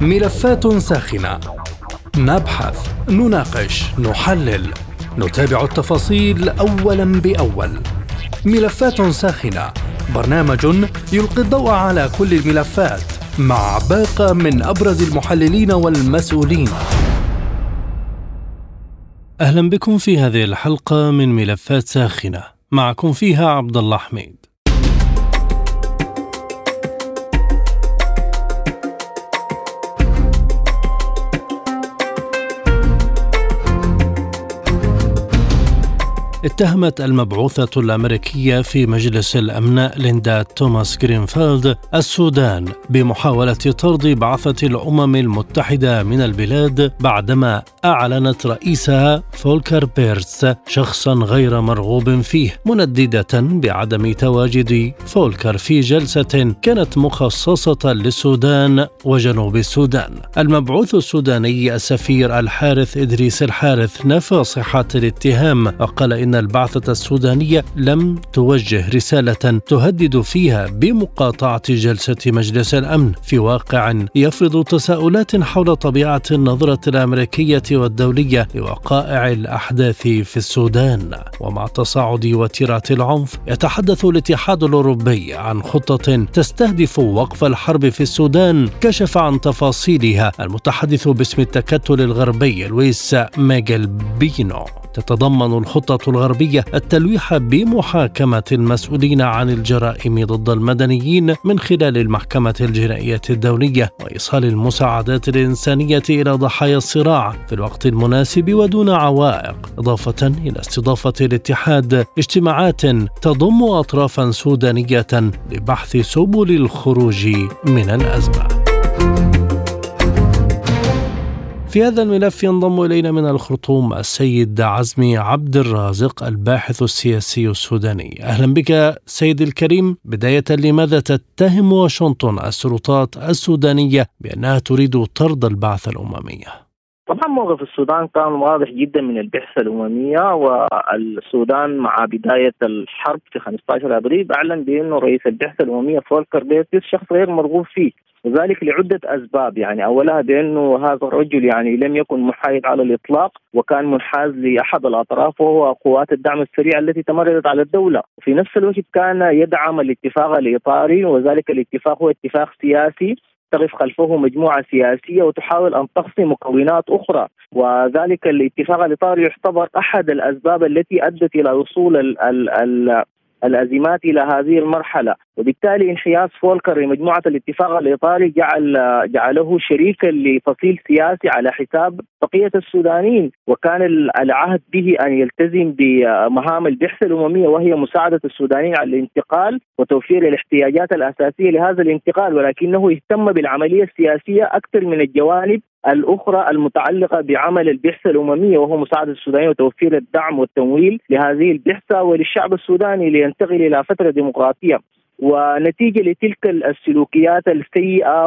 ملفات ساخنة. نبحث نناقش نحلل. نتابع التفاصيل اولا بأول. ملفات ساخنة. برنامج يلقي الضوء على كل الملفات مع باقة من أبرز المحللين والمسؤولين. أهلا بكم في هذه الحلقة من ملفات ساخنة. معكم فيها عبد الله حميد. اتهمت المبعوثة الأمريكية في مجلس الأمن ليندا توماس جرينفيلد السودان بمحاولة طرد بعثة الأمم المتحدة من البلاد بعدما أعلنت رئيسها فولكر بيرتس شخصا غير مرغوب فيه منددة بعدم تواجد فولكر في جلسة كانت مخصصة للسودان وجنوب السودان. المبعوث السوداني السفير الحارث إدريس الحارث نفى صحة الاتهام وقال إن البعثة السودانية لم توجه رسالة تهدد فيها بمقاطعة جلسة مجلس الأمن. في واقع يفرض تساؤلات حول طبيعة النظرة الأمريكية والدولية لوقائع الأحداث في السودان. ومع تصاعد وتيرات العنف يتحدث الاتحاد الأوروبي عن خطة تستهدف وقف الحرب في السودان كشف عن تفاصيلها المتحدث باسم التكتل الغربي لويس ميغيل بينو تتضمن الخطة الغربية التلويح بمحاكمة المسؤولين عن الجرائم ضد المدنيين من خلال المحكمة الجنائية الدولية وإيصال المساعدات الإنسانية إلى ضحايا الصراع في الوقت المناسب ودون عوائق إضافة إلى استضافة الاتحاد اجتماعات تضم أطرافا سودانية لبحث سبل الخروج من الأزمة. في هذا الملف ينضم إلينا من الخرطوم السيد عزمي عبد الرازق الباحث السياسي السوداني أهلا بك سيد الكريم بداية لماذا تتهم واشنطن السلطات السودانية بأنها تريد طرد البعثة الأممية؟ طبعا موقف السودان كان واضح جدا من البعثة الأممية والسودان مع بداية الحرب في 15 أبريل أعلن بأنه رئيس البعثة الأممية فولكر بيرتس شخص غير مرغوب فيه وذلك لعدة أسباب يعني أولها بأنه هذا الرجل يعني لم يكن محايد على الإطلاق وكان منحاز لأحد الأطراف وهو قوات الدعم السريع التي تمردت على الدولة. في نفس الوقت كان يدعم الاتفاق الإطاري وذلك الاتفاق هو اتفاق سياسي تقف خلفه مجموعة سياسية وتحاول أن تخفي مكونات أخرى. وذلك الاتفاق الإطاري يعتبر أحد الأسباب التي أدت إلى وصول الأزمات إلى هذه المرحلة. وبالتالي انحياز فولكر لمجموعة الاتفاق الإيطالي جعل جعله شريكا لفصيل سياسي على حساب بقية السودانيين. وكان العهد به أن يلتزم بمهام البعثه الأممية وهي مساعدة السودانيين على الانتقال وتوفير الاحتياجات الأساسية لهذا الانتقال. ولكنه اهتم بالعملية السياسية أكثر من الجوانب الأخرى المتعلقة بعمل البعثه الامميه وهو مساعده السودانيين وتوفير الدعم والتمويل لهذه البعثه وللشعب السوداني لينتقل إلى فترة ديمقراطية. ونتيجة لتلك السلوكيات السيئة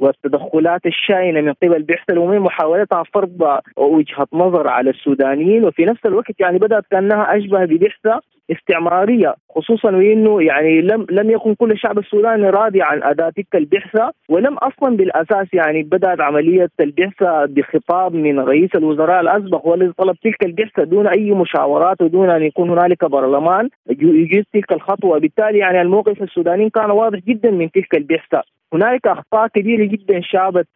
والتدخلات الشائنة من قبل البعثه الامميه محاولتها فرض وجهة نظر على السودانيين وفي نفس الوقت يعني بدأت كأنها أشبه ببعثه استعمارية خصوصا وإنه يعني لم لم يكن كل الشعب السوداني راضي عن اداء تلك البعثه ولم أصلا بالأساس يعني بدأت عملية البعثه بخطاب من رئيس الوزراء الأسبق والذي طلب تلك البعثه دون أي مشاورات ودون أن يكون هنالك برلمان يجيز تلك الخطوة. وبالتالي يعني الموقف السوداني كان واضح جدا من تلك البعثه هنالك أخطاء كبيرة جدا شابت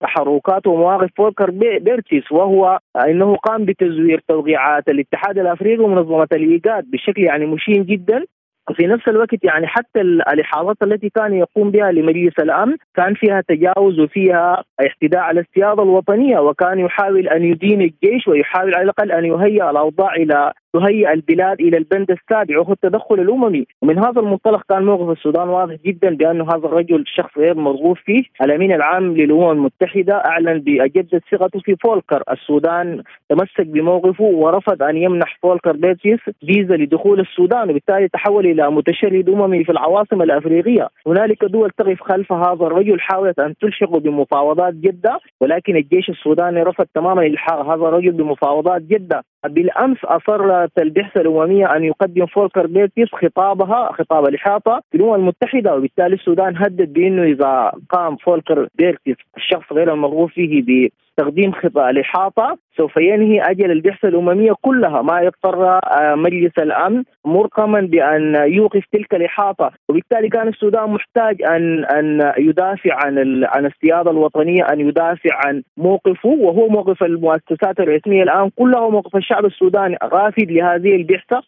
تحركات ومواقف فولكر بيرتيس وهو إنه قام بتزوير توقيعات الاتحاد الأفريقي ومنظمة الإيجاد بشكل يعني مشين جدا. وفي نفس الوقت يعني حتى الاحاطات التي كان يقوم بها لمجلس الأمن كان فيها تجاوز وفيها اعتداء على السياده الوطنية وكان يحاول أن يدين الجيش ويحاول على الأقل أن يهيئ الأوضاع إلى تهيئ البلاد إلى البند السابع وهو التدخل الأممي. ومن هذا المنطلق كان موقف السودان واضح جدا بانه هذا الرجل شخص غير مرغوب فيه. الأمين العام للأمم المتحدة أعلن باجدد ثقته في فولكر. السودان تمسك بموقفه ورفض أن يمنح فولكر بيرتس فيزا لدخول السودان وبالتالي تحول إلى متشرد أممي في العواصم الأفريقية. هنالك دول تقف خلف هذا الرجل حاولت أن تلحقه بمفاوضات جدة ولكن الجيش السوداني رفض تماما إلحاق هذا الرجل بمفاوضات جدة. بالأمس أصر اضطرت البعثه الأممية أن يقدم فولكر بيرتس خطابها خطاب الإحاطة في الأمم المتحدة وبالتالي السودان هدد بأنه إذا قام فولكر بيرتس الشخص غير المرغوب فيه تقديم خطأ الإحاطة سوف ينهي أجل البعثة الأممية كلها. ما يضطر آه، مجلس الأمن مرقما بأن يوقف تلك الإحاطة. وبالتالي كان السودان محتاج أن أن يدافع عن عن السيادة الوطنية أن يدافع عن موقفه. وهو موقف المؤسسات الرسمية الآن كلها موقف الشعب السوداني. رافض لهذه البعثة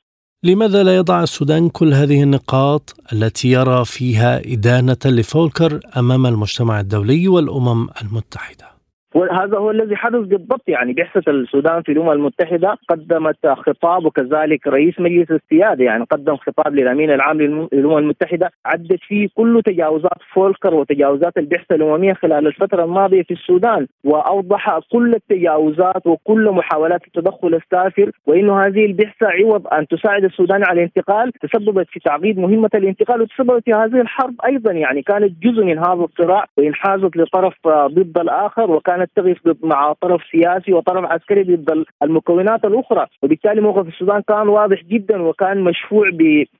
لماذا لا يضع السودان كل هذه النقاط التي يرى فيها إدانة لفولكر أمام المجتمع الدولي والأمم المتحدة؟ وهذا هو الذي حدث بالضبط يعني بعثة السودان في الأمم المتحدة قدمت خطاب وكذلك رئيس مجلس السيادة يعني قدم خطاب للأمين العام للأمم المتحدة عدت فيه كل تجاوزات فولكر وتجاوزات البعثة الأممية خلال الفترة الماضية في السودان وأوضح كل التجاوزات وكل محاولات التدخل السافر وأنه هذه البعثة عوض أن تساعد السودان على الانتقال تسببت في تعقيد مهمة الانتقال وتسببت في هذه الحرب أيضا يعني كانت جزء من هذا الصراع وإنحازت لطرف ضد الآخر وكان تقف مع طرف سياسي وطرف عسكري ضد المكونات الأخرى. وبالتالي موقف السودان كان واضح جدا وكان مشفوع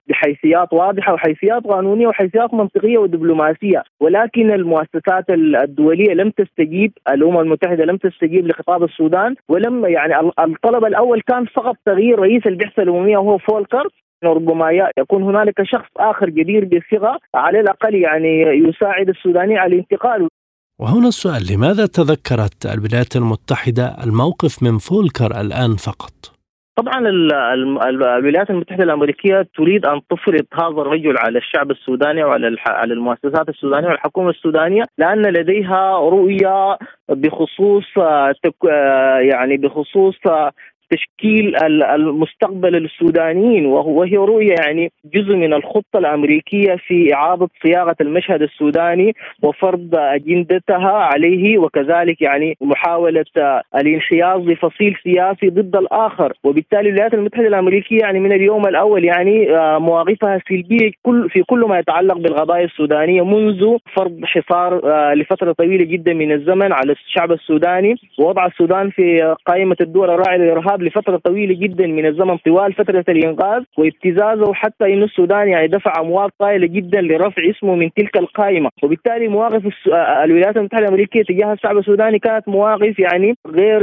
بحيثيات واضحة وحيثيات قانونية وحيثيات منطقية ودبلوماسية. ولكن المؤسسات الدولية لم تستجيب الأمم المتحدة لم تستجيب لخطاب السودان ولم يعني الطلب الأول كان فقط تغيير رئيس البعثه الأممية وهو فولكر. ربما يكون هنالك شخص آخر جدير بالثقه على الأقل يعني يساعد السوداني على الانتقال. وهنا السؤال لماذا تذكرت الولايات المتحدة الموقف من فولكر الآن فقط؟ طبعا الولايات المتحدة الأمريكية تريد أن تفرض هذا الرجل على الشعب السوداني وعلى على المؤسسات السودانية والحكومة السودانية لأن لديها رؤية بخصوص يعني بخصوص تشكيل المستقبل السودانيين. وهي رؤية يعني جزء من الخطة الأمريكية في اعاده صياغة المشهد السوداني وفرض أجندتها عليه وكذلك يعني محاولة الانحياز لفصيل سياسي ضد الآخر. وبالتالي الولايات المتحدة الأمريكية يعني من اليوم الأول يعني آه، مواقفها سلبيه كل في كل ما يتعلق بالقضايا السودانية منذ فرض حصار آه، لفترة طويلة جدا من الزمن على الشعب السوداني. ووضع السودان في قائمة الدول الراعيه للارهاب الانقاذ لفتره طويلة جدا من الزمن طوال فترة الإنقاذ وابتزازه حتى إنه السودان يعني دفع اموال طائله جدا لرفع اسمه من تلك القائمة. وبالتالي مواقف الولايات المتحدة الأمريكية تجاه الشعب السوداني كانت مواقف يعني غير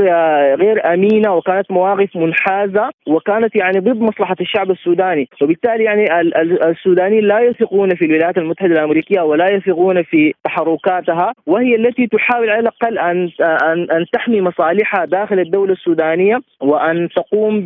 غير آمينة وكانت مواقف منحازة وكانت يعني ضد مصلحة الشعب السوداني. وبالتالي يعني السودانيين لا يثقون في الولايات المتحدة الأمريكية ولا يثقون في تحركاتها وهي التي تحاول على الأقل ان ان أن تحمي مصالحها داخل الدولة السودانية وأن أن تقوم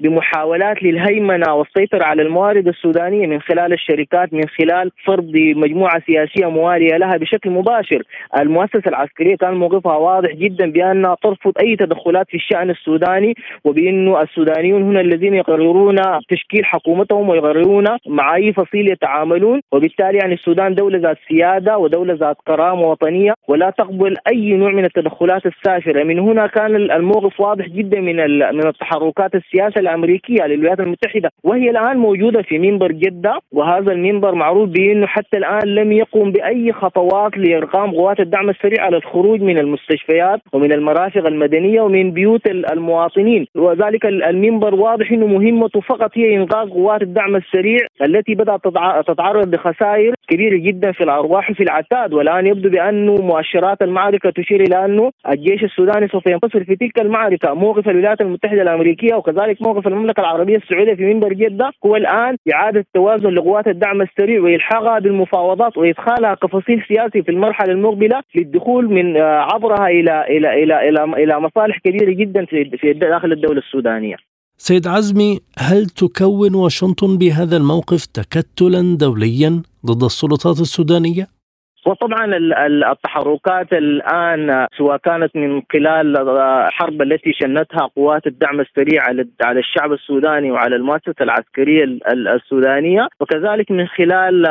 بمحاولات للهيمنة والسيطرة على الموارد السودانية من خلال الشركات من خلال فرض مجموعة سياسية موالية لها بشكل مباشر. المؤسسة العسكرية كان موقفها واضح جدا بأنها ترفض أي تدخلات في الشأن السوداني وبأنه السودانيون هنا الذين يقررون تشكيل حكومتهم ويقررون مع أي فصيل يتعاملون وبالتالي يعني السودان دولة ذات سيادة ودولة ذات كرامة وطنية ولا تقبل أي نوع من التدخلات السافرة. من هنا كان الموقف واضح جدا من من التحركات السياسة الأمريكية للولايات المتحدة وهي الآن موجودة في منبر جدة وهذا المنبر معروف بأنه حتى الآن لم يقم بأي خطوات لإرقام قوات الدعم السريع على الخروج من المستشفيات ومن المرافق المدنية ومن بيوت المواطنين. وذلك المنبر واضح إنه مهمته فقط هي انقاذ قوات الدعم السريع التي بدأت تتعرض لخسائر كبيرة جدا في الأرواح وفي العتاد. والآن يبدو بأنه مؤشرات المعركة تشير إلى أنه الجيش السوداني سوف ينتصر في تلك المعركة موقف الولايات المتحدة الأمريكية وكذلك موقف المملكة العربية السعودية في منبر جدة هو الآن إعادة توازن لقوات الدعم السريع وإلحاقها بالمفاوضات وإدخالها كفصيل سياسي في المرحلة المقبلة للدخول من آه، عبرها إلى إلى إلى إلى, إلى مصالح كبيرة جدا في في داخل الدولة السودانية. سيد عزمي هل تكون واشنطن بهذا الموقف تكتلا دوليا ضد السلطات السودانية؟ وطبعا التحركات الآن سواء كانت من خلال الحرب التي شنتها قوات الدعم السريع على الشعب السوداني وعلى المؤسسة العسكرية السودانية وكذلك من خلال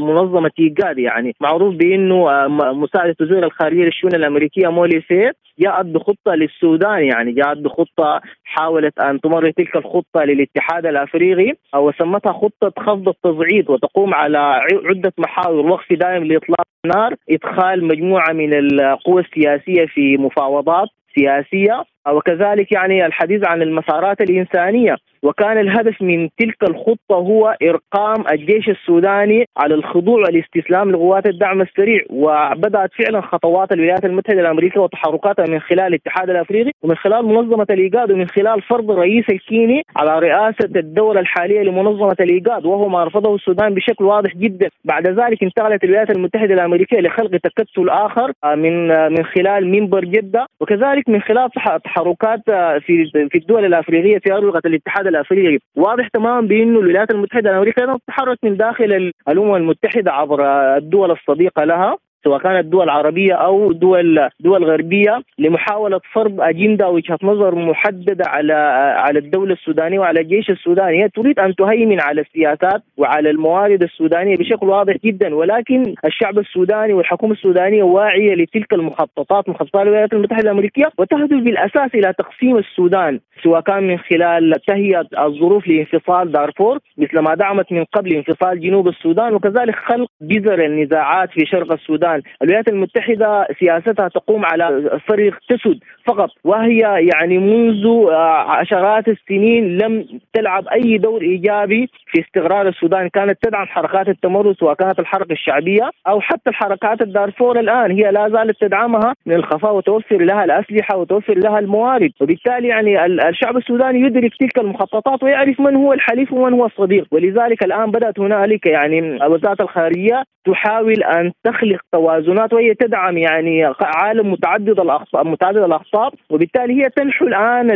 منظمة إيجاد يعني معروف بإنه مساعدة وزير الخارجية للشؤون الأمريكية مولي فيت جاءت بخطة للسودان يعني جاءت بخطة حاولت أن تمرر تلك الخطة للاتحاد الأفريقي وسمتها خطة خفض التصعيد وتقوم على عدة محاور وقف دائم لإطلاق النار إدخال مجموعة من القوى السياسية في مفاوضات سياسية وكذلك يعني الحديث عن المسارات الإنسانية. وكان الهدف من تلك الخطة هو إرقام الجيش السوداني على الخضوع والاستسلام لقوات الدعم السريع. وبدأت فعلا خطوات الولايات المتحدة الأمريكية وتحركاتها من خلال الاتحاد الأفريقي ومن خلال منظمة الإيجاد ومن خلال فرض الرئيس الكيني على رئاسة الدولة الحالية لمنظمة الإيجاد وهو ما رفضه السودان بشكل واضح جدا. بعد ذلك انتقلت الولايات المتحدة الأمريكية لخلق تكتل آخر من من خلال منبر جدة. وكذلك من خلال تحركات في في الدول الأفريقية في اروقه الاتحاد الافريقي واضح تماما بأنه الولايات المتحدة الأمريكية تتحرك من داخل الأمم المتحدة عبر الدول الصديقة لها. سواء كانت دول عربية أو دول دول غربية لمحاولة فرض أجندة وجهة نظر محددة على على الدولة السودانية وعلى الجيش السوداني. هي تريد أن تهيمن على السياسات وعلى الموارد السودانية بشكل واضح جدا ولكن الشعب السوداني والحكومة السودانية واعية لتلك المخططات مخططات الولايات المتحدة الأمريكية وتهدف بالأساس إلى تقسيم السودان سواء كان من خلال تهيئة الظروف لانفصال دارفور مثل ما دعمت من قبل انفصال جنوب السودان وكذلك خلق جذر النزاعات في شرق السودان. الان الولايات المتحدة سياستها تقوم على فريق تسد فقط وهي يعني منذ آه، عشرات السنين لم تلعب أي دور إيجابي في استقرار السودان. كانت تدعم حركات التمرد سواء كانت الحركه الشعبية أو حتى الحركات الدارفور الآن. هي لا زالت تدعمها من الخفاء وتوفر لها الأسلحة وتوفر لها الموارد. وبالتالي يعني الشعب السوداني يدرك تلك المخططات ويعرف من هو الحليف ومن هو الصديق. ولذلك الآن بدأت هنالك يعني وزارة الخارجية تحاول أن تخلق توازنات وهي تدعم يعني عالم متعدد الاقطاب متعدد الاقطاب وبالتالي هي تنحو الآن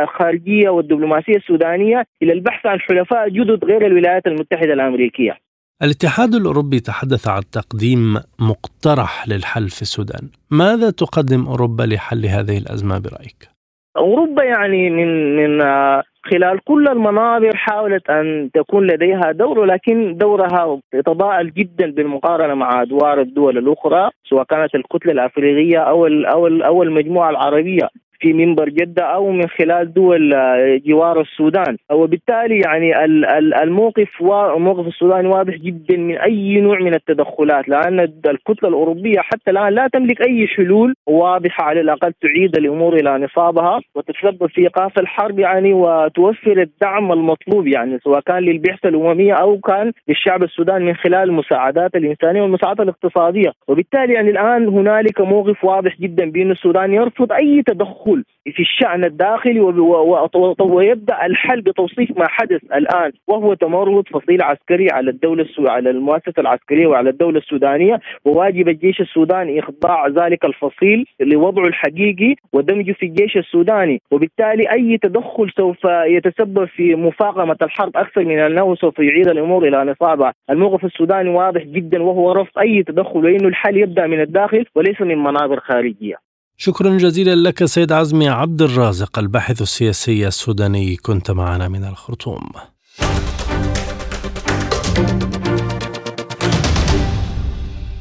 الخارجية والدبلوماسية السودانية إلى البحث عن حلفاء جدد غير الولايات المتحدة الأمريكية. الاتحاد الأوروبي تحدث عن تقديم مقترح للحل في السودان، ماذا تقدم أوروبا لحل هذه الأزمة برأيك؟ أوروبا يعني من من خلال كل المناظر حاولت أن تكون لديها دور ولكن دورها يتضاءل جدا بالمقارنة مع ادوار الدول الأخرى سواء كانت الكتلة الأفريقية أو أو أو المجموعة العربية. في منبر جدة أو من خلال دول آه، جوار السودان. وبالتالي يعني الموقف الموقف السوداني واضح جدا من أي نوع من التدخلات لأن الكتلة الأوروبية حتى الآن لا تملك أي حلول واضحة على الأقل تعيد الأمور إلى نصابها وتتسبب في إيقاف الحرب يعني وتوفر الدعم المطلوب يعني سواء كان للبعثة الأممية أو كان للشعب السوداني من خلال المساعدات الإنسانية والمساعدات الاقتصادية. وبالتالي يعني الآن هنالك موقف واضح جدا بأن السودان يرفض أي تدخل التدخل في الشأن الداخلي ويبدأ الحل بتوصيف ما حدث الآن وهو تمرد فصيل عسكري على الدولة السو... على المؤسسة العسكرية وعلى الدولة السودانية وواجب الجيش السوداني إخضاع ذلك الفصيل لوضعه الحقيقي ودمجه في الجيش السوداني وبالتالي أي تدخل سوف يتسبب في مفاقمه الحرب أكثر من أنه سوف يعيد الأمور إلى نصابها، الموقف السوداني واضح جدا وهو رفض أي تدخل وإنه الحل يبدأ من الداخل وليس من مناظر خارجية. شكرا جزيلا لك سيد عزمي عبد الرازق الباحث السياسي السوداني. كنت معنا من الخرطوم.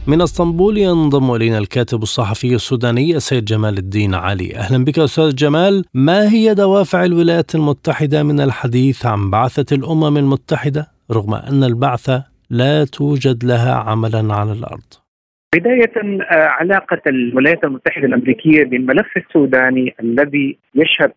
من اسطنبول ينضم إلينا الكاتب الصحفي السوداني السيد جمال الدين علي. أهلا بك أستاذ جمال. ما هي دوافع الولايات المتحدة من الحديث عن بعثة الأمم المتحدة رغم أن البعثة لا توجد لها عملا على الأرض؟ بداية آه، علاقة الولايات المتحدة الأمريكية بالملف السوداني الذي يشهد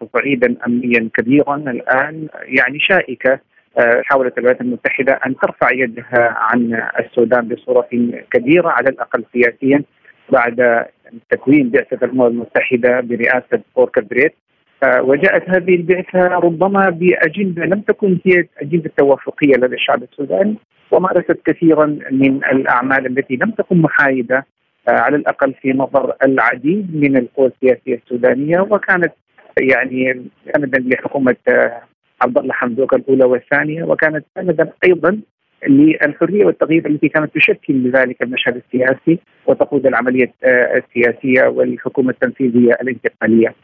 تصعيدا أمنيا كبيرا الآن يعني شائكة آه، حاولت الولايات المتحدة أن ترفع يدها عن السودان بصورة كبيرة على الأقل سياسيا بعد تكوين بعثة الأمم المتحدة برئاسة فولكر بيرتس. آه، وجاءت هذه البعثة ربما بأجندة لم تكن هي أجندة توافقية لدى الشعب السوداني ومارست كثيرا من الأعمال التي لم تكن محايدة آه، على الأقل في نظر العديد من القوى السياسية السودانية وكانت يعني سندا لحكومة آه، عبد الله حمدوك الأولى والثانية وكانت سندا أيضا للحرية والتغيير التي كانت تشكل ذلك المشهد السياسي وتقود العملية آه، السياسية والحكومة التنفيذية الانتقالية.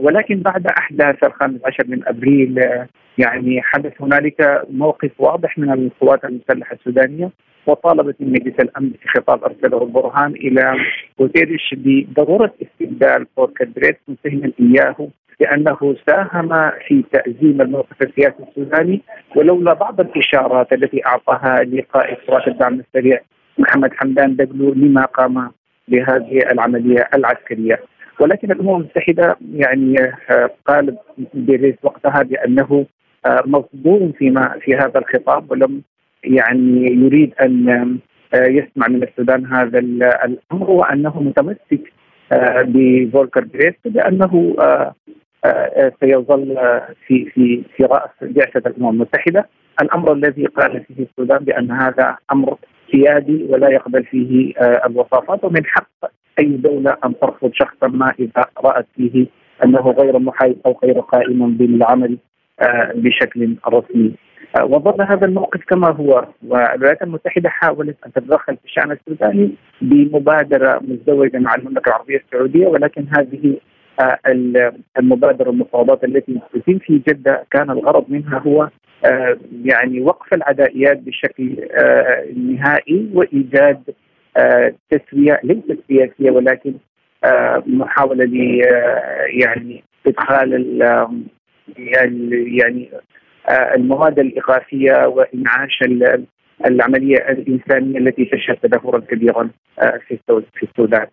ولكن بعد أحداث الخامس عشر من أبريل يعني حدث هنالك موقف واضح من القوات المسلحة السودانية وطالبت من مجلس الأمن في خطاب أرسله البرهان إلى غوتيريش بضروره استبدال فولكر بيرتس متهما إياه لأنه ساهم في تأزيم الموقف السياسي السوداني ولولا بعض الإشارات التي أعطاها لقائد قوات الدعم السريع محمد حمدان دبلو لما قام بهذه العملية العسكرية. ولكن الأمم المتحدة يعني قالت بيريس وقتها بأنه مصدوم فيما في هذا الخطاب ولم يعني يريد أن يسمع من السودان هذا الأمر وأنه متمسك بفولكر بريس بأنه سيظل في في في رأس بعثة الأمم المتحدة. الأمر الذي قال فيه السودان بأن هذا أمر سيادي ولا يقبل فيه الوصافات ومن حق أي دولة أن ترفض شخصا ما إذا رأت فيه أنه غير محايد أو غير قائم بالعمل بشكل رسمي. وظل هذا الموقف كما هو. والولايات المتحدة حاولت أن تتدخل في الشأن السوداني بمبادرة مزدوجة مع المملكة العربية السعودية ولكن هذه آه، المبادرة المفاوضات التي تتم في جدة كان الغرض منها هو آه، يعني وقف العدائيات بشكل آه، نهائي وإيجاد تسوية ليست سياسية ولكن محاولة ل يعني إدخال يعني يعني المواد الاغاثيه وإنعاش العملية الإنسانية التي تشهد تدهورا كبيرا في السودان.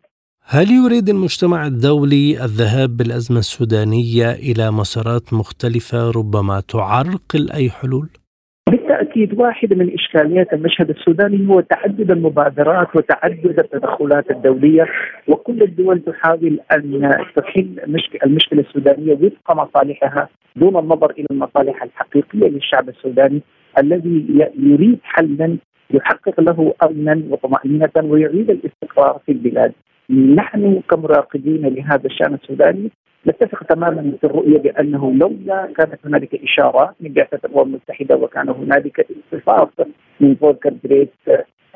هل يريد المجتمع الدولي الذهاب بالأزمة السودانية إلى مسارات مختلفة ربما تعرقل اي حلول؟ بالتأكيد واحدة من إشكاليات المشهد السوداني هو تعدد المبادرات وتعدد التدخلات الدولية وكل الدول تحاول أن تحل المشكلة السودانية وفق مصالحها دون النظر إلى المصالح الحقيقية للشعب السوداني الذي يريد حلا يحقق له امنا وطمأنينة ويعيد الاستقرار في البلاد. نحن كمراقبين لهذا الشأن السوداني نتفق تماما في الرؤية بأنه لولا كانت هنالك اشارات من بعثه الأمم المتحدة وكان هنالك اصطفاف من فولكر بريس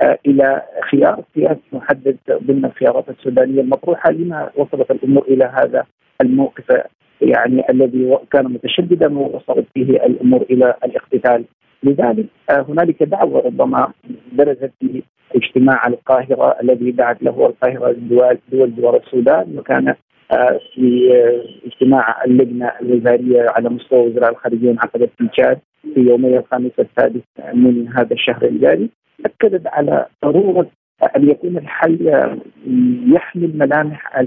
آه، إلى خيار سياسي محدد ضمن الخيارات السودانية المطروحة لما وصلت الأمور إلى هذا الموقف يعني الذي كان متشددا ووصلت فيه الأمور إلى الاقتتال. لذلك آه، هنالك دعوة ربما درجت اجتماع القاهرة الذي دعت له القاهرة دول دول جوار السودان وكان آه، في آه، اجتماع اللجنة الوزارية على مستوى وزراء الخارجية انعقدت في تشاد في يومي الخامس والسادس من هذا الشهر الجاري. أكدت على ضرورة أن يكون الحل يحمل ملامح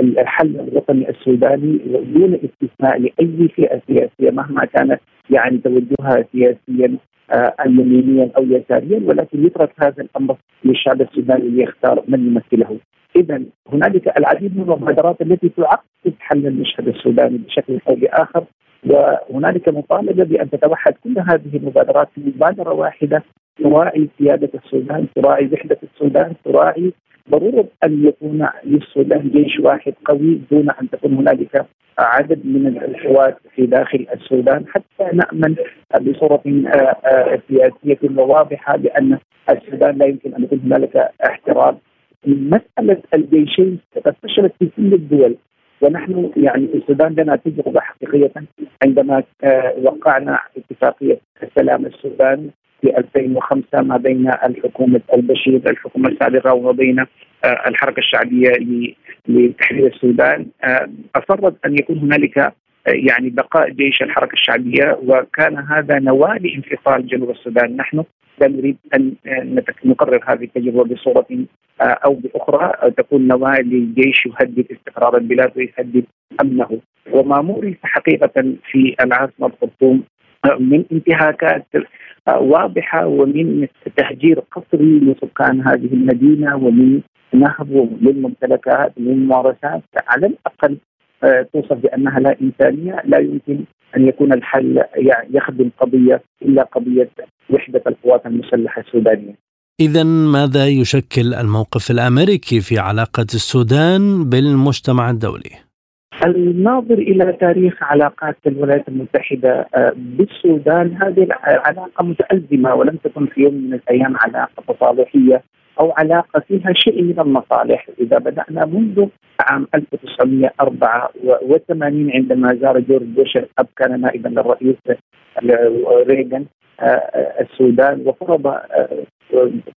الحل الوطني السوداني دون استثناء لأي فئة سياسية مهما كانت يعني توجهها سياسيا آه، يمينيا أو يساريا ولكن يترك هذا الأمر للشعب السوداني ليختار من يمثله. اذا هنالك العديد من المبادرات التي تعقد حل المشهد السوداني بشكل أو بآخر وهنالك مطالبة بأن تتوحد كل هذه المبادرات في مبادرة واحدة تراعي سيادة السودان، تراعي وحدة السودان، تراعي ضرورة أن يكون للسودان جيش واحد قوي دون أن تكون هنالك عدد من القوات في داخل السودان. حتى نأمن بصورة آه، آه، سياسية وواضحه بأن السودان لا يمكن أن يكون هنالك احترام. مسألة الجيشين قد فشلت في كل الدول ونحن يعني في السودان لنا تجربة حقيقية عندما آه، وقعنا اتفاقية السلام السودان. في 2005 ما بين الحكومة البشير الحكومة السابقة وما بين آه، الحركة الشعبية لتحرير السودان. آه، أصرت أن يكون هنالك يعني بقاء جيش الحركة الشعبية وكان هذا نواة لانفصال جنوب السودان، نحن لا نريد أن نقرر هذه التجربة بصورة أو بأخرى. تكون نواة لجيش يهدد استقرار البلاد ويهدد أمنه، وما مورس حقيقة في العاصمة الخرطوم من انتهاكات واضحة ومن تهجير قسري لسكان هذه المدينة ومن نهب للممتلكات من ممارسات على الأقل آه، توصف بأنها لا إنسانية لا يمكن أن يكون الحل يخدم قضية إلا قضية وحدة القوات المسلحة السودانية. اذا ماذا يشكل الموقف الأمريكي في علاقة السودان بالمجتمع الدولي؟ الناظر إلى تاريخ علاقات الولايات المتحدة آه، بالسودان. هذه العلاقة متازمه ولم تكن في يوم من الأيام علاقة تصالحيه أو علاقة فيها شيء من المصالح، إذا بدأنا منذ عام 1984 عندما زار جورج بوش الأب كان نائبا للرئيس ريغان آه، السودان وفرض آه،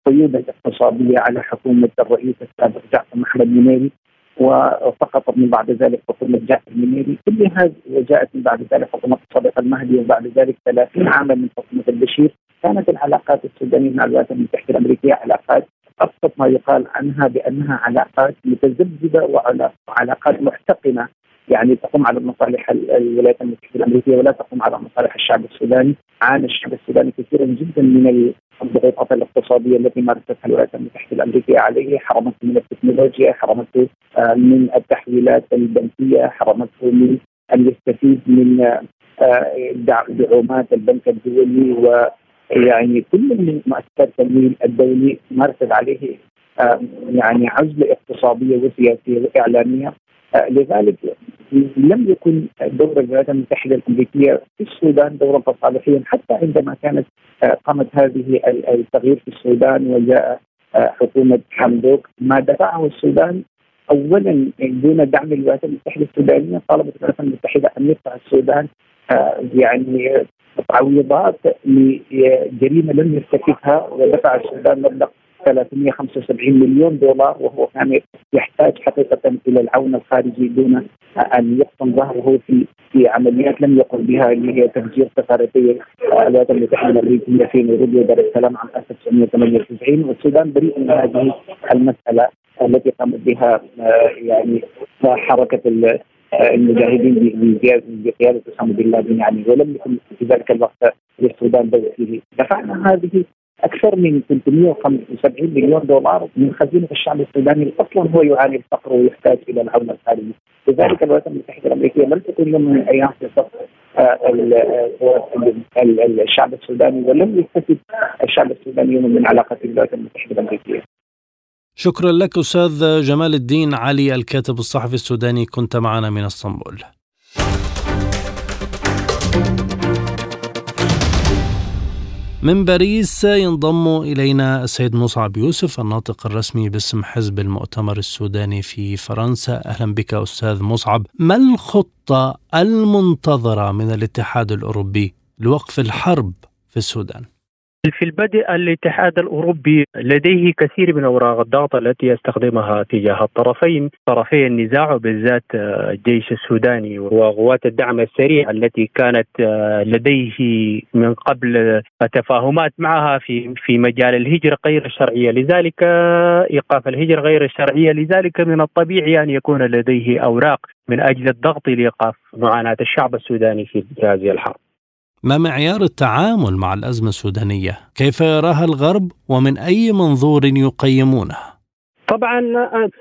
قيودا اقتصادية على حكومة الرئيس السابق جعفر محمد منيري وسقط من بعد ذلك حكومه جعفر المنيري كل هذه وجاءت من بعد ذلك حكومه صادق المهدي وبعد ذلك 30 عاما من حكومة البشير. كانت العلاقات السودانية مع الولايات المتحدة الأمريكية علاقات أبسط ما يقال عنها بأنها علاقات متذبذبه وعلاقات محتقنة. يعني تقوم على مصالح الولايات المتحدة الأمريكية ولا تقوم على مصالح الشعب السوداني، عانى الشعب السوداني كثيرا جدا من الضغوطات الاقتصادية التي مارستها الولايات المتحدة الأمريكية عليه، حرمته من التكنولوجيا، حرمته من التحويلات البنكية، حرمته من أن يستفيد من آه، دعومات البنك الدولي ويعني كل من مؤسسات التمويل الدولي مارست عليه آه، يعني عزله اقتصادية وسياسية وإعلامية. لذلك لم يكن دور الولايات المتحدة الأمريكية في السودان دورا تصالحيا حتى عندما كانت آه، قامت هذه التغيير في السودان وجاء آه، حكومة حمدوك. ما دفعه السودان اولا دون دعم الولايات المتحدة السودانية طالبت الولايات المتحدة أن يدفع السودان آه، يعني تعويضات لجريمة لم يرتكبها ودفع السودان مبلغ 375 مليون دولار وهو كان يحتاج حقيقة إلى العون الخارجي دون أن يقطن ظهره في في عمليات لم يقم بها اللي هي تفجير سفارتي الولايات المتحدة الأمريكية في نيروبي ودار السلام عام 1998 والسودان بريء من هذه المسألة. التي قامت بها آه، يعني حركه المجاهدين بقيادة اسامه بن لادن يعني ولم يكن في ذلك الوقت للسودان دور فيه دفعنا هذه أكثر من 375 مليون دولار من خزينة الشعب السوداني. أصلا هو يعاني الفقر ويحتاج إلى العون الخارجي، لذلك الولايات المتحدة الأمريكية لم تكن يوم من الأيام في صف آه، الشعب السوداني ولم يستفد الشعب السوداني يوم من علاقه الولايات المتحدة الأمريكية. شكرا لك أستاذ جمال الدين علي الكاتب الصحفي السوداني كنت معنا من إسطنبول. من باريس ينضم إلينا السيد مصعب يوسف الناطق الرسمي باسم حزب المؤتمر السوداني في فرنسا أهلا بك أستاذ مصعب ما الخطة المنتظرة من الاتحاد الأوروبي لوقف الحرب في السودان؟ في البدء الاتحاد الأوروبي لديه كثير من أوراق الضغط التي يستخدمها تجاه الطرفين. طرفي النزاع وبالذات الجيش السوداني وقوات الدعم السريع التي كانت لديه من قبل تفاهمات معها في في مجال الهجرة غير الشرعية. لذلك إيقاف الهجرة غير الشرعية لذلك من الطبيعي أن يكون لديه أوراق من أجل الضغط لإيقاف معاناة الشعب السوداني في هذه الحرب. ما معيار التعامل مع الأزمة السودانية؟ كيف يراها الغرب ومن أي منظور يقيمونها؟ طبعا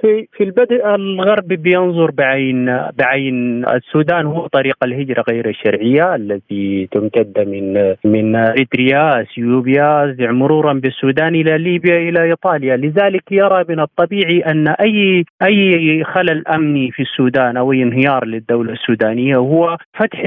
في في البدء الغرب بينظر بعين بعين السودان هو طريق الهجرة غير الشرعية التي تمتد من من اريتريا إثيوبيا مرورا بالسودان إلى ليبيا إلى إيطاليا، لذلك يرى من الطبيعي أن أي أي خلل أمني في السودان أو انهيار للدولة السودانية هو فتح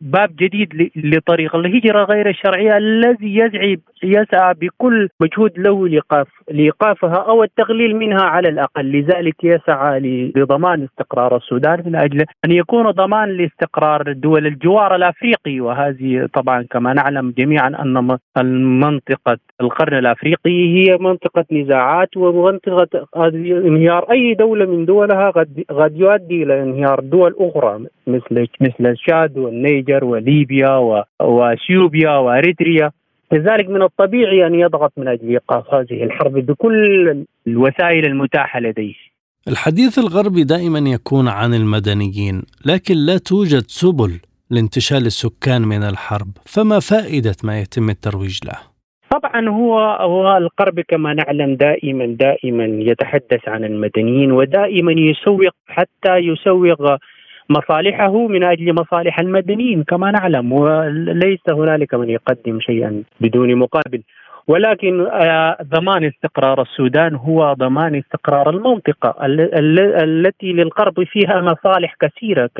باب جديد لطريق الهجرة غير الشرعية الذي يسعى يسعى بكل مجهود له لايقاف لإيقافها أو التقليل منها. على الأقل. لذلك يسعى لضمان استقرار السودان من أجل أن يكون ضمان لاستقرار دول الجوار الأفريقي. وهذه طبعا كما نعلم جميعا أن المنطقة القرن الأفريقي هي منطقة نزاعات ومنطقة انهيار أي دولة من دولها قد قد يؤدي إلى انهيار دول أخرى مثل مثل الشاد والنيجر وليبيا وأثيوبيا وأريتريا. لذلك من الطبيعي أن يضغط من أجل إيقاف هذه الحرب بكل الوسائل المتاحة لديه. الحديث الغربي دائما يكون عن المدنيين، لكن لا توجد سبل لانتشال السكان من الحرب، فما فائدة ما يتم الترويج له؟ طبعا هو هو الغرب كما نعلم دائما دائما يتحدث عن المدنيين ودائما يسوق حتى يسوق مصالحه من أجل مصالح المدنيين كما نعلم وليس هنالك من يقدم شيئا بدون مقابل. ولكن آه، ضمان استقرار السودان هو ضمان استقرار المنطقة التي للغرب فيها مصالح كثيرة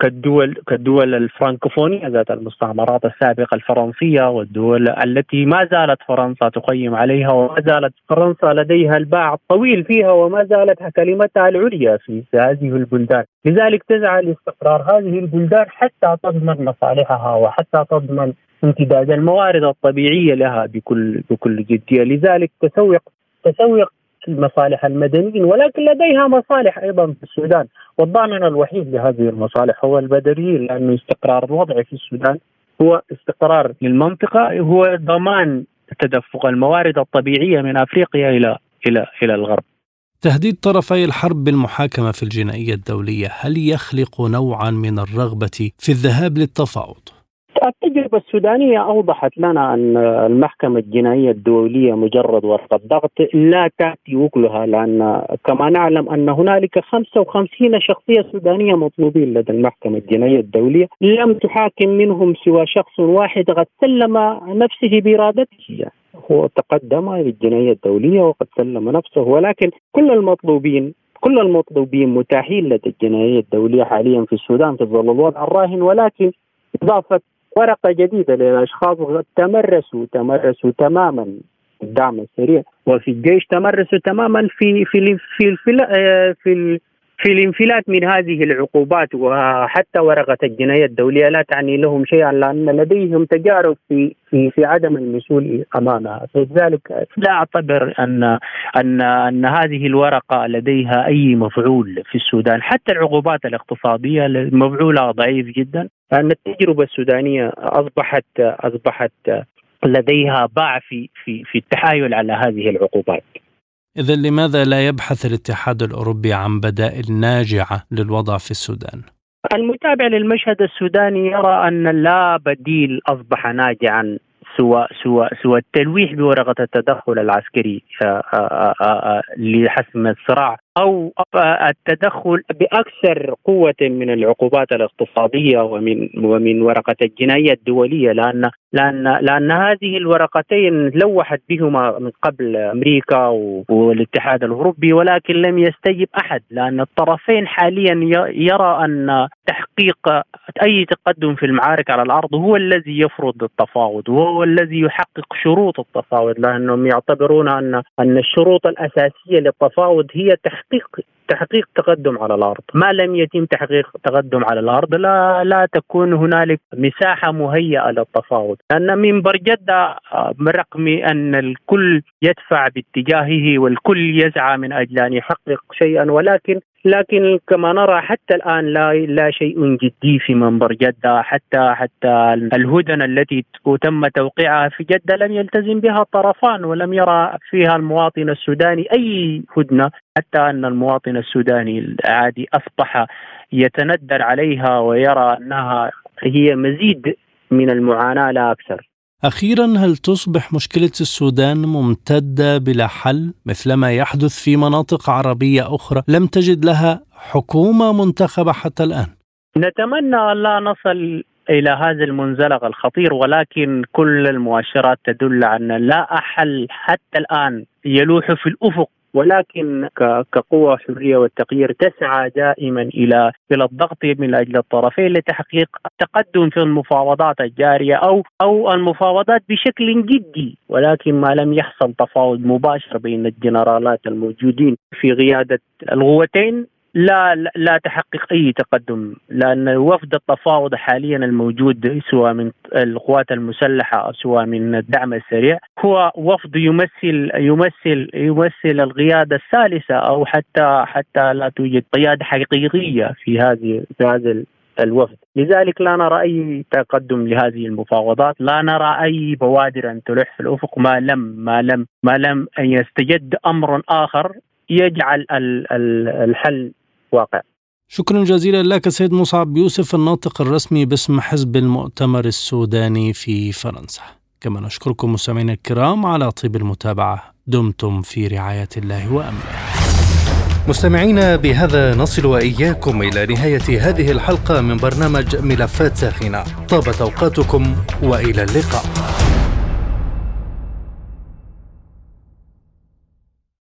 كالدول كالدول الفرنكوفونية ذات المستعمرات السابقة الفرنسية والدول التي ما زالت فرنسا تقيم عليها وما زالت فرنسا لديها الباع الطويل فيها وما زالت كلمتها العليا في هذه البلدان. لذلك تسعى لاستقرار هذه البلدان حتى تضمن مصالحها وحتى تضمن امتداد الموارد الطبيعية لها بكل بكل جديه، لذلك تسوق تسوق مصالح المدنيين ولكن لديها مصالح أيضا في السودان والضامن الوحيد لهذه المصالح هو البدريين لأنه استقرار الوضع في السودان هو استقرار للمنطقة هو ضمان تدفق الموارد الطبيعية من أفريقيا إلى إلى إلى الغرب. تهديد طرفي الحرب بالمحاكمة في الجنائية الدولية هل يخلق نوعا من الرغبة في الذهاب للتفاوض؟ التجربة السودانية أوضحت لنا أن المحكمة الجنائية الدولية مجرد ورقة ضغط لا تأتي وكلها لأن كما نعلم أن هنالك 55 شخصية سودانية مطلوبين لدى المحكمة الجنائية الدولية لم تحاكم منهم سوى شخص واحد قد سلم نفسه بإرادته. هو تقدم للجنائية الدولية وقد سلم نفسه ولكن كل المطلوبين كل المطلوبين متاحين لدى الجنائية الدولية حاليا في السودان في ظل الوضع الراهن ولكن إضافة ورقة جديدة للأشخاص تمرسوا تمرسوا تماما الدعم السريع. وفي الجيش تمرسوا تماما في في في في, في, في في الانفلات من هذه العقوبات وحتى ورقة الجنايه الدولية لا تعني لهم شيئا لأن لديهم تجارب في في في عدم المسؤول أمامها، فلذلك لا أعتبر ان ان أن هذه الورقة لديها أي مفعول في السودان، حتى العقوبات الاقتصادية مفعولها ضعيف جدا، لأن التجربه السودانية اصبحت أصبحت لديها باع في في في التحايل على هذه العقوبات. إذا لماذا لا يبحث الاتحاد الأوروبي عن بدائل ناجعة للوضع في السودان؟ المتابع للمشهد السوداني يرى أن لا بديل أصبح ناجعا سوى سوى سوى التلويح بورقة التدخل العسكري آه، آه، آه، لحسم الصراع أو التدخل بأكثر قوة من العقوبات الاقتصادية ومن ومن ورقة الجناية الدولية لأن لأن لأن هذه الورقتين لوحت بهما من قبل أمريكا والاتحاد الأوروبي ولكن لم يستجب أحد لأن الطرفين حاليا يرى أن تحقيق أي تقدم في المعارك على الأرض هو الذي يفرض التفاوض وهو الذي يحقق شروط التفاوض لأنهم يعتبرون ان أن الشروط الأساسية للتفاوض هي تحقيق تحقيق تقدم على الأرض، ما لم يتم تحقيق تقدم على الأرض لا لا تكون هنالك مساحة مهيئة للتفاوض، لأن من برجدة رغم أن الكل يدفع باتجاهه والكل يسعى من أجل أن يحقق شيئا ولكن لكن كما نرى حتى الآن لا لا شيء جدي في منبر جدة حتى حتى الهدنه التي تم توقيعها في جدة لم يلتزم بها الطرفان ولم يرى فيها المواطن السوداني أي هدنة حتى أن المواطن السوداني العادي أصبح يتندر عليها ويرى أنها هي مزيد من المعاناة لا أكثر. أخيرا هل تصبح مشكلة السودان ممتدة بلا حل مثلما يحدث في مناطق عربية أخرى لم تجد لها حكومة منتخبة حتى الآن؟ نتمنى لا نصل إلى هذا المنزلق الخطير ولكن كل المؤشرات تدل أن لا أحل حتى الآن يلوح في الأفق ولكن كقوة حرية والتغيير تسعى دائما إلى إلى الضغط من أجل الطرفين لتحقيق التقدم في المفاوضات الجارية أو أو المفاوضات بشكل جدي ولكن ما لم يحصل تفاوض مباشر بين الجنرالات الموجودين في قيادة القوتين. لا لا تحقق أي تقدم لأن وفد التفاوض حاليا الموجود سواء من القوات المسلحة أو سواء من الدعم السريع. هو وفد يمثل يمثل يمثل القيادة الثالثة أو حتى حتى لا توجد قيادة حقيقية في هذه في هذا الوفد. لذلك لا نرى أي تقدم لهذه المفاوضات لا نرى أي بوادر أن تلح في الأفق ما لم ما لم ما لم أن يستجد أمر آخر يجعل الحل واقع. شكرا جزيلا لك سيد مصعب يوسف الناطق الرسمي باسم حزب المؤتمر السوداني في فرنسا. كما نشكركم مستمعينا الكرام على طيب المتابعة. دمتم في رعاية الله وأمنه. مستمعينا بهذا نصل وإياكم إلى نهاية هذه الحلقة من برنامج ملفات ساخنة. طابت أوقاتكم وإلى اللقاء.